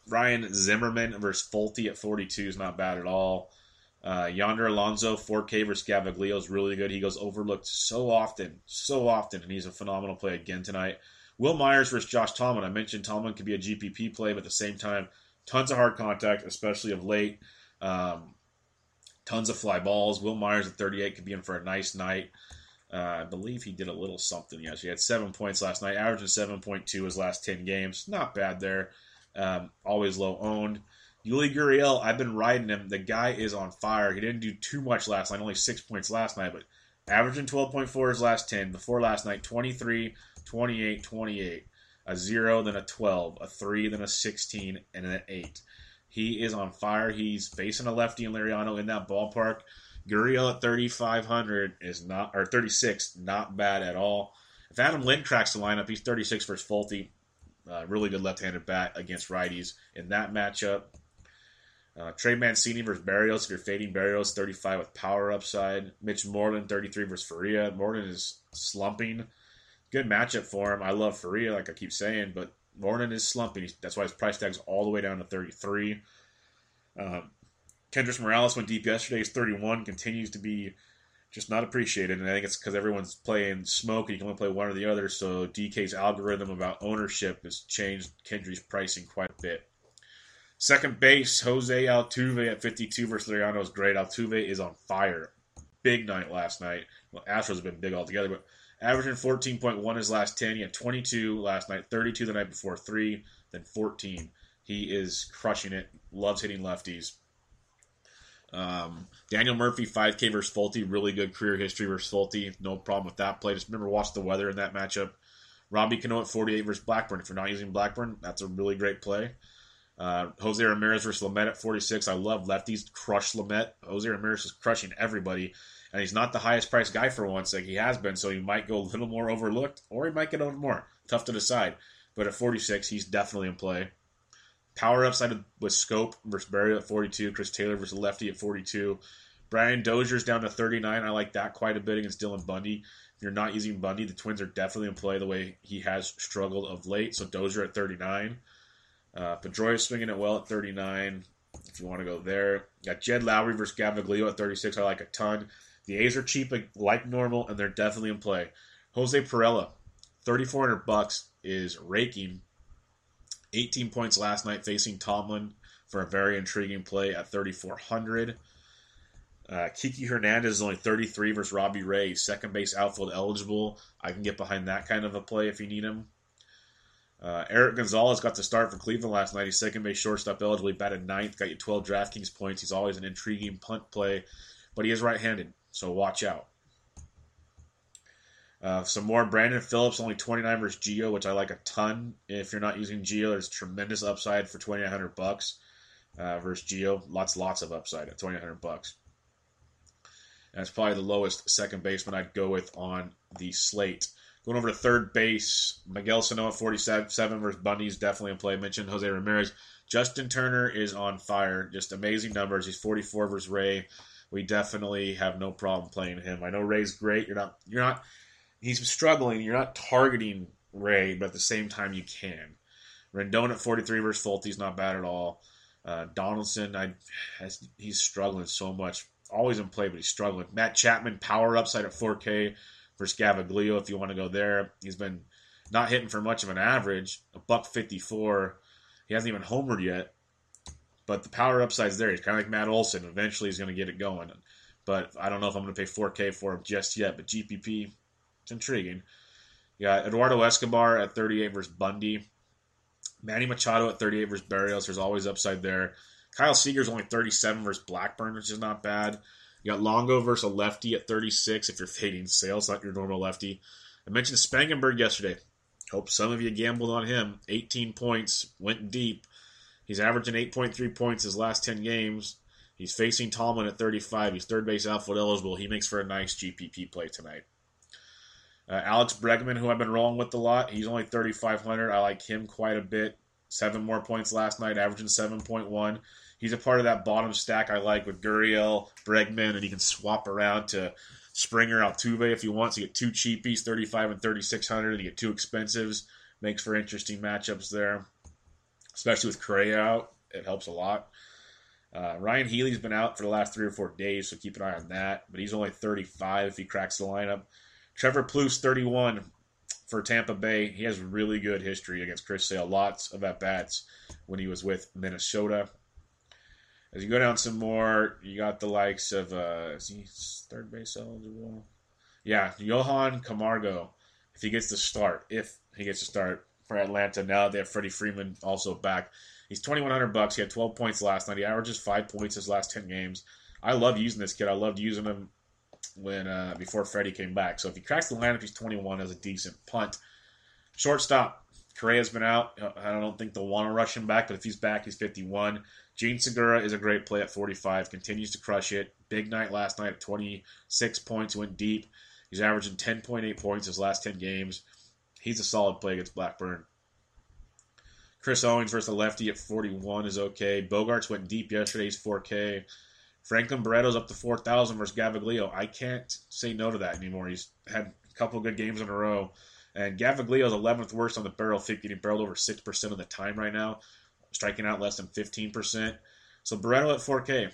Ryan Zimmerman versus Folty at 42 is not bad at all. Uh, Yonder Alonso, 4K versus Gaviglio is really good. He goes overlooked so often, so often, and he's a phenomenal play again tonight. Wil Myers versus Josh Tomlin. I mentioned Tomlin could be a GPP play, but at the same time, tons of hard contact, especially of late. Um, tons of fly balls. Wil Myers at 38 could be in for a nice night. Uh, I believe he did a little something yesterday. He had seven points last night, averaging 7.2 his last 10 games. Not bad there. Um, always low owned. Yuli Gurriel, I've been riding him. The guy is on fire. He didn't do too much last night, only six points last night, but averaging 12.4 his last 10. Before last night, 23, 28, 28 a zero, then a 12, a three, then a 16, and an eight. He is on fire. He's facing a lefty in Liriano in that ballpark. Gurriel at 3,500 is not, or 36, not bad at all. If Adam Lind cracks the lineup, he's 36 versus Folty. Uh, really good left-handed bat against righties in that matchup. Uh, Trey Mancini versus Berrios. If you're fading Berrios, 35 with power upside. Mitch Moreland, 33 versus Faria. Moreland is slumping good matchup for him. I love Faria, like I keep saying, but Moreland is slumping. That's why his price tag's all the way down to 33. Um, Kendrys Morales went deep yesterday. He's 31, continues to be just not appreciated. And I think it's because everyone's playing Smoak and you can only play one or the other. So DK's algorithm about ownership has changed Kendry's pricing quite a bit. Second base, Jose Altuve at 52 versus Liriano is great. Altuve is on fire. Big night last night. Well, Astros have been big altogether, but averaging 14.1 his last 10. He had 22 last night, 32 the night before, 3, then 14. He is crushing it. Loves hitting lefties. Um, Daniel Murphy, 5K versus Folty. Really good career history versus Folty. No problem with that play. Just remember, watch the weather in that matchup. Robbie Cano at 48 versus Blackburn. If you're not using Blackburn, that's a really great play. Uh, Jose Ramirez versus Lamet at 46. I love lefties. Crush Lamet. Jose Ramirez is crushing everybody and he's not the highest priced guy for once like he has been, so he might go a little more overlooked, or he might get over more. Tough to decide. But at 46, he's definitely in play. Power upside with Schoop versus Barry at 42. Chris Taylor versus Lefty at 42. Brian Dozier's down to 39. I like that quite a bit against Dylan Bundy. If you're not using Bundy, the Twins are definitely in play the way he has struggled of late. So Dozier at 39. Uh, Pedroia swinging it well at 39. If you want to go there, got Jed Lowrie versus Gavin Gaviglio at 36. I like a ton. The A's are cheap like normal, and they're definitely in play. Jose Pirela, 3400 bucks is raking. 18 points last night facing Tomlin for a very intriguing play at 3400. Uh, Kiki Hernandez is only 33 versus Robbie Ray, second base outfield eligible. I can get behind that kind of a play if you need him. Uh, Erik Gonzalez got the start for Cleveland last night. He's second base shortstop eligible. He batted ninth, got you 12 DraftKings points. He's always an intriguing punt play, but he is right handed, so watch out. Uh, some more Brandon Phillips, only 29 versus Gio, which I like a ton. If you're not using Gio, there's tremendous upside for 2,900 bucks uh, versus Gio. Lots, lots of upside at 2,900 bucks. That's probably the lowest second baseman I'd go with on the slate. Going over to third base, Miguel Sano at 47 versus Bundy is definitely in play. I mentioned Jose Ramirez. Justin Turner is on fire. Just amazing numbers. He's 44 versus Ray. We definitely have no problem playing him. I know Ray's great. You're not. You're not. He's struggling. You're not targeting Ray, but at the same time you can. Rendon at 43 versus Folty's not bad at all. Uh, Donaldson, I, he's struggling so much. Always in play, but he's struggling. Matt Chapman, power upside at 4K versus Gaviglio if you want to go there. He's been not hitting for much of an average, a buck 54. He hasn't even homered yet, but the power upside's there. He's kind of like Matt Olson. Eventually, he's going to get it going. But I don't know if I'm going to pay 4K for him just yet. But GPP, it's intriguing. You got Eduardo Escobar at 38 versus Bundy. Manny Machado at 38 versus Berrios. There's always upside there. Kyle Seager's only 37 versus Blackburn, which is not bad. You got Longo versus a lefty at 36 if you're fading sales, not your normal lefty. I mentioned Spangenberg yesterday. Hope some of you gambled on him. 18 points, went deep. He's averaging 8.3 points his last 10 games. He's facing Tomlin at 35. He's third base outfield eligible. He makes for a nice GPP play tonight. Uh, Alex Bregman, who I've been rolling with a lot, he's only 3,500. I like him quite a bit. Seven more points last night, averaging 7.1. He's a part of that bottom stack I like with Gurriel, Bregman, and he can swap around to Springer, Altuve if he wants. You get two cheapies, 35 and 3,600. You get two expensives. Makes for interesting matchups there, especially with Correa out. It helps a lot. Uh, Ryan Healy's been out for the last three or four days, so keep an eye on that. But he's only 35 if he cracks the lineup. Trevor Plouffe, 31 for Tampa Bay. He has really good history against Chris Sale. Lots of at bats when he was with Minnesota. As you go down some more, you got the likes of uh, is he third base eligible? Yeah, Johan Camargo. If he gets the start, if he gets to start for Atlanta, now they have Freddie Freeman also back. He's twenty one hundred bucks. He had twelve points last night. He averages five points his last ten games. I love using this kid. I loved using him when uh, before Freddie came back. So if he cracks the lineup, he's twenty one as a decent punt. Shortstop, Correa's been out. I don't think they'll want to rush him back, but if he's back, he's 51. Jean Segura is a great play at 45, continues to crush it. Big night last night at 26 points, went deep. He's averaging 10.8 points his last 10 games. He's a solid play against Blackburn. Chris Owings versus the lefty at 41 is okay. Bogaerts went deep yesterday. He's 4K. Franklin Barreto's up to 4,000 versus Gaviglio. I can't say no to that anymore. He's had a couple good games in a row. And Gaviglio's 11th worst on the barrel, getting barreled over 6% of the time right now striking out less than 15%. So Barreto at 4K.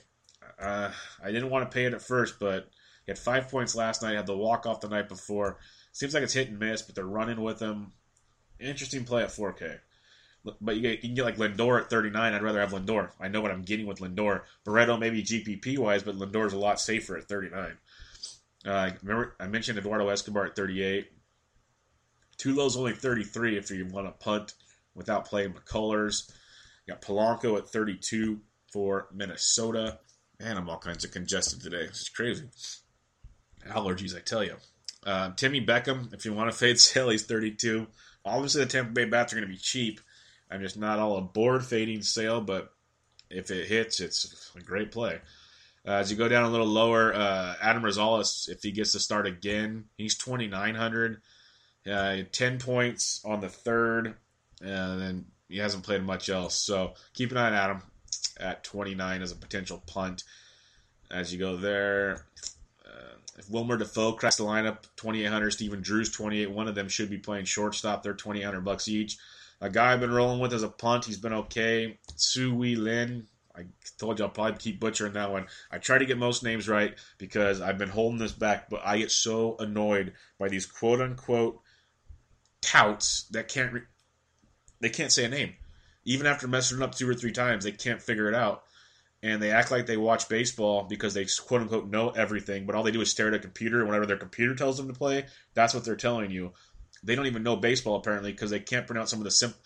Uh, I didn't want to pay it at first, but he had five points last night, had the walk off the night before. Seems like it's hit and miss, but they're running with him. Interesting play at 4K. But you, get, you can get like Lindor at 39. I'd rather have Lindor. I know what I'm getting with Lindor. Barreto maybe GPP wise, but Lindor's a lot safer at 39. Uh, remember, I mentioned Eduardo Escobar at 38. Tulo's only 33 if you want to punt without playing McCullers. You got Polanco at 32 for Minnesota. Man, I'm all kinds of congested today. Is crazy. Allergies, I tell you. Uh, Timmy Beckham, if you want to fade Sale, he's 32. Obviously, the Tampa Bay bats are going to be cheap. I'm just not all aboard fading Sale, but if it hits, it's a great play. Uh, as you go down a little lower, uh, Adam Rosales, if he gets to start again, he's 2,900. Uh, 10 points on the third, and then he hasn't played much else. So keep an eye on Adam at 29 as a potential punt. As you go there, uh, if Wilmer Difo cracks the lineup, 2,800. Stephen Drew's 28. One of them should be playing shortstop. They're 2,800 bucks each. A guy I've been rolling with as a punt. He's been okay. Tzu Wei Lin. I told you I'll probably keep butchering that one. I try to get most names right because I've been holding this back, but I get so annoyed by these quote unquote touts that can't re- they can't say a name. Even after messing it up two or three times, they can't figure it out. And they act like they watch baseball because they quote unquote know everything, but all they do is stare at a computer and whatever their computer tells them to play, that's what they're telling you. They don't even know baseball apparently because they can't pronounce some of the simple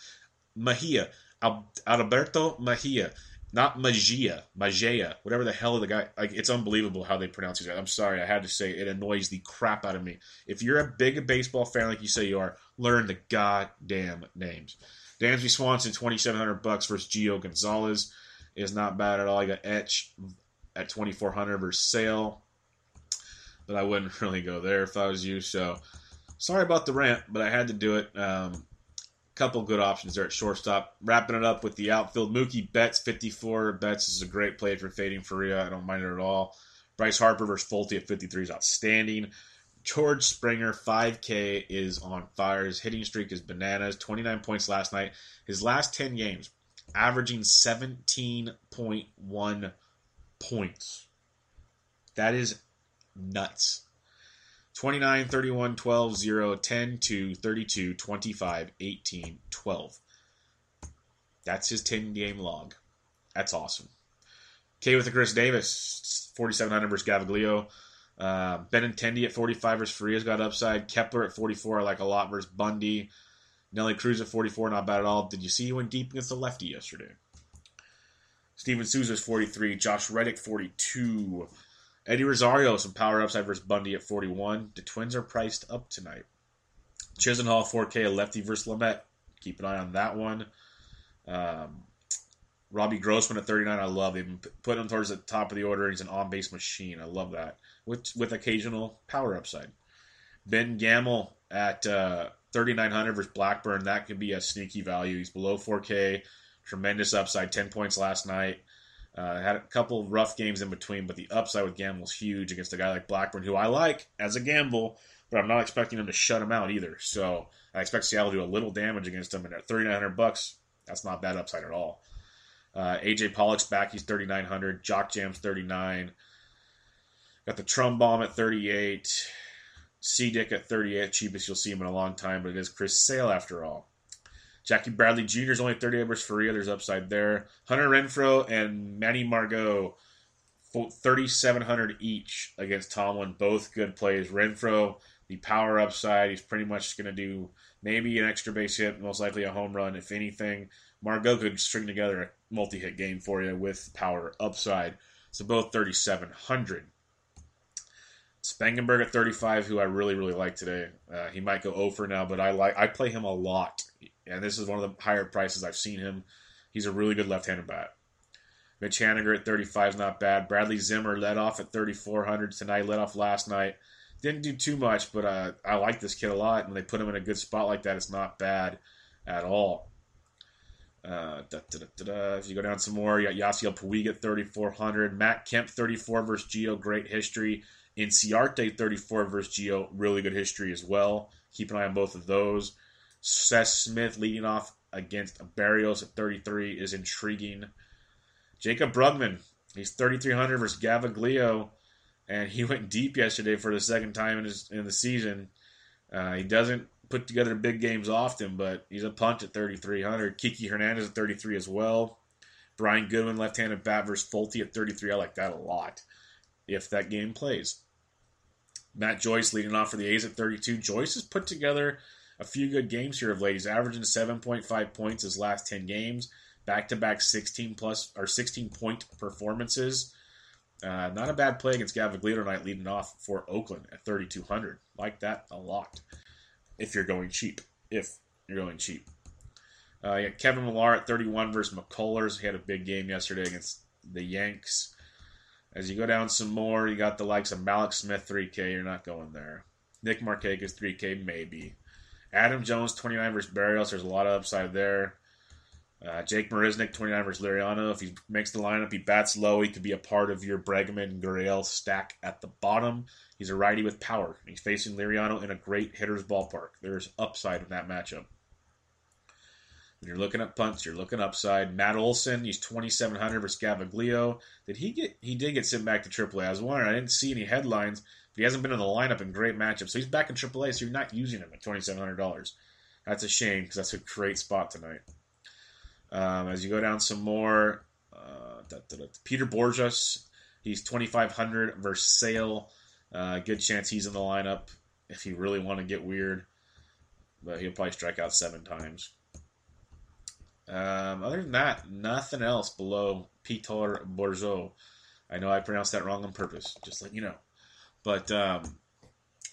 Mejia, Al- Alberto Mejia, not Magia, Magia, whatever the hell the guy. Like it's unbelievable how they pronounce these. I'm sorry, I had to say it annoys the crap out of me. If you're a big baseball fan like you say you are, learn the goddamn names. Dansby Swanson, 2,700 bucks versus Gio Gonzalez is not bad at all. You got Etch at 2,400 versus Sale, but I wouldn't really go there if I was you. So sorry about the rant, but I had to do it. Um, couple good options there at shortstop. Wrapping it up with the outfield, Mookie Betts, 54. Betts is a great play for fading Faria. I don't mind it at all. Bryce Harper versus Folty at 53 is outstanding. George Springer, 5K, is on fire. His hitting streak is bananas. 29 points last night. His last 10 games, averaging 17.1 points. That is nuts. 29, 31, 12, 0, 10, 2, 32, 25, 18, 12. That's his 10 game log. That's awesome. K with the Chris Davis, 4,700 versus Gaviglio. Uh, Benintendi at 45 versus Faria's got upside. Kepler at 44, I like a lot versus Bundy. Nelly Cruz at 44, not bad at all. Did you see he went deep against the lefty yesterday? Steven Souza's 43. Josh Reddick, 42. Eddie Rosario, some power upside versus Bundy at 41. The Twins are priced up tonight. Chisenhall, 4K, a lefty versus Lamet. Keep an eye on that one. Um, Robbie Grossman at 39, I love him. Put him towards the top of the order. He's an on base machine. I love that. With, with occasional power upside. Ben Gamel at uh, 3,900 versus Blackburn. That could be a sneaky value. He's below 4K. Tremendous upside. 10 points last night. Uh, had a couple rough games in between, but the upside with Gamel's huge against a guy like Blackburn, who I like as a gamble, but I'm not expecting him to shut him out either. So I expect Seattle to do a little damage against him, and at 3,900 bucks, that's not bad upside at all. Uh, AJ Pollock's back; he's 3,900. Jock Jam's 39. Got the Trum Bomb at 38. C Dick at 38, cheapest you'll see him in a long time, but it is Chris Sale after all. Jackie Bradley Jr. is only 30 versus Faria. There's upside there. Hunter Renfroe and Manny Margot, 3,700 each against Tomlin. Both good plays. Renfroe, the power upside. He's pretty much going to do maybe an extra base hit, most likely a home run, if anything. Margot could string together a multi hit game for you with power upside. So both 3,700. Spangenberg at 35, who I really, really like today. Uh, he might go over now, but I like I play him a lot and this is one of the higher prices I've seen him. He's a really good left-handed bat. Mitch Haniger at 35 is not bad. Bradley Zimmer led off at 3,400 tonight. Led off last night. Didn't do too much, but uh, I like this kid a lot. And they put him in a good spot like that, it's not bad at all. Uh, da, da, da, if you go down some more, you got Yasiel Puig at 3,400. Matt Kemp 34 versus Gio. great history. Inciarte 34 versus Gio, really good history as well. Keep an eye on both of those. Seth Smith leading off against Berrios at 33 is intriguing. Jaycob Brugman, he's 3,300 versus Gaviglio, and he went deep yesterday for the second time in, his, in the season. Uh, he doesn't put together big games often, but he's a punch at 3,300. Kiki Hernandez at 33 as well. Brian Goodwin, left-handed bat versus Folty at 33. I like that a lot if that game plays. Matt Joyce leading off for the A's at 32. Joyce has put together a few good games here of late. He's averaging 7.5 points his last 10 games, back to back 16 plus or 16 point performances. Uh, not a bad play against Gaviglio tonight, leading off for Oakland at 3,200. Like that a lot. If you're going cheap, if you're going cheap. Uh, Kevin Millar at 31 versus McCullers. He had a big game yesterday against the Yanks. As you go down some more, you got the likes of Mallex Smith 3K. You're not going there. Nick Markakis 3K maybe. Adam Jones, 29 versus Berrios. There's a lot of upside there. Uh, Jake Marisnick, 29 versus Liriano. If he makes the lineup, he bats low. He could be a part of your Bregman Gurriel stack at the bottom. He's a righty with power. He's facing Liriano in a great hitter's ballpark. There's upside in that matchup. You're looking at punts, you're looking upside. Matt Olson, he's 2,700 versus Gaviglio. Did he get? He did get sent back to AAA. I was wondering. I didn't see any headlines. He hasn't been in the lineup in great matchups, so he's back in AAA. So you're not using him at twenty seven hundred dollars. That's a shame because that's a great spot tonight. Um, as you go down some more, uh, da, da, da, Peter Bourjos, he's twenty five hundred versus Sale. Uh, good chance he's in the lineup if you really want to get weird. but he'll probably strike out seven times. Um, other than that, nothing else below Peter Bourgeau. I know I pronounced that wrong on purpose, just let you know. But um,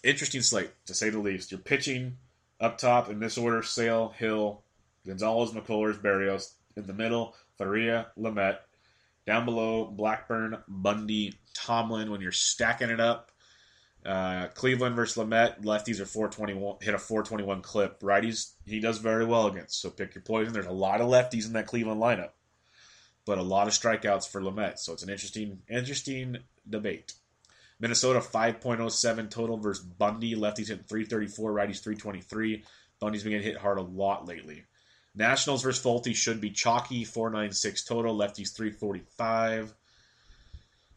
interesting slate, to say the least. You're pitching up top in this order Sale, Hill, Gonzalez, McCullers, Berrios. In the middle, Faria, Lamet. Down below, Blackburn, Bundy, Tomlin. When you're stacking it up, uh, Cleveland versus Lamet, lefties are 421, hit a 421 clip. Righties, he does very well against. So pick your poison. There's a lot of lefties in that Cleveland lineup, but a lot of strikeouts for Lamet. So it's an interesting, interesting debate. Minnesota 5.07 total versus Bundy. Lefties hit 334, righties 323. Bundy's been getting hit hard a lot lately. Nationals versus Folty should be chalky 496 total. Lefties 345.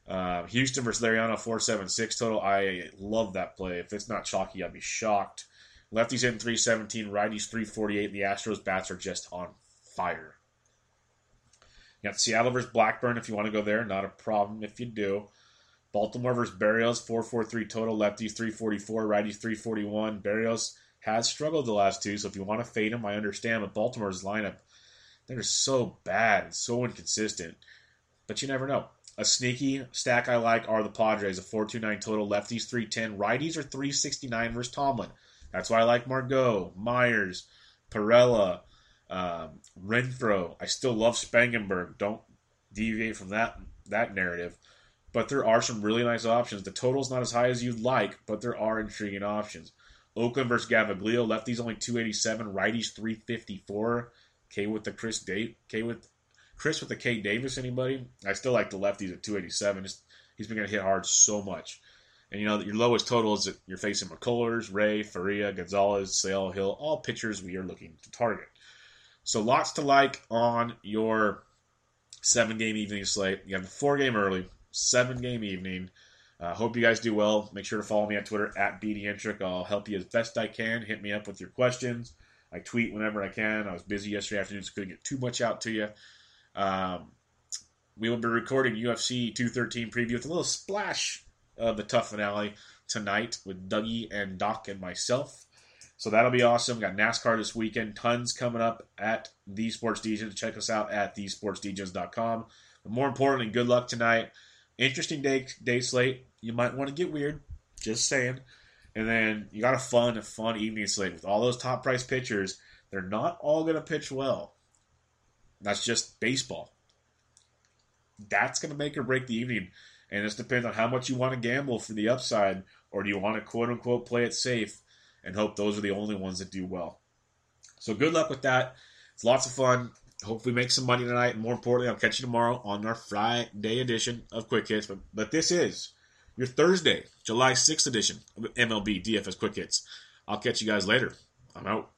Uh, Houston versus Liriano 476 total. I love that play. If it's not chalky, I'd be shocked. Lefties in 317, righties 348. The Astros bats are just on fire. You got Seattle versus Blackburn if you want to go there. Not a problem if you do. Baltimore versus Berrios 443 total. Lefties 344, righties 341. Berrios has struggled the last two, so if you want to fade him, I understand. But Baltimore's lineup, they're so bad and so inconsistent. But you never know. A sneaky stack I like are the Padres, a 429 total, lefties 310, righties are 369 versus Tomlin. That's why I like Margot, Myers, Pirela, um, Renfroe. I still love Spangenberg. Don't deviate from that that narrative. But there are some really nice options. The total's not as high as you'd like, but there are intriguing options. Oakland versus Gaviglio, lefties only 287, righties 354. K with the Chris Date, K with Chris with the K Davis, anybody? I still like the lefties at 287. Just, he's been going to hit hard so much. And you know, your lowest total is that you're facing McCullers, Ray, Faria, Gonzalez, Sale, Hill, all pitchers we are looking to target. So lots to like on your seven game evening slate. You have the four game early, seven game evening. Uh, hope you guys do well. Make sure to follow me on Twitter at BDentric. I'll help you as best I can. Hit me up with your questions. I tweet whenever I can. I was busy yesterday afternoon, so couldn't get too much out to you. Um, we will be recording UFC 213 preview with a little splash of the TUF finale tonight with Dougie and Doc and myself. So that'll be awesome. Got NASCAR this weekend. Tons coming up at The Sports Degens. Check us out at thesportsdegens.com. But more importantly, good luck tonight. Interesting day, day slate. You might want to get weird. Just saying. And then you got a fun, a fun evening slate with all those top price pitchers. They're not all going to pitch well. That's just baseball. That's going to make or break the evening. And this depends on how much you want to gamble for the upside, or do you want to quote unquote play it safe and hope those are the only ones that do well. So good luck with that. It's lots of fun. Hopefully make some money tonight. And more importantly, I'll catch you tomorrow on our Friday edition of Quick Hits. But, but this is your Thursday, July 6th edition of MLB DFS Quick Hits. I'll catch you guys later. I'm out.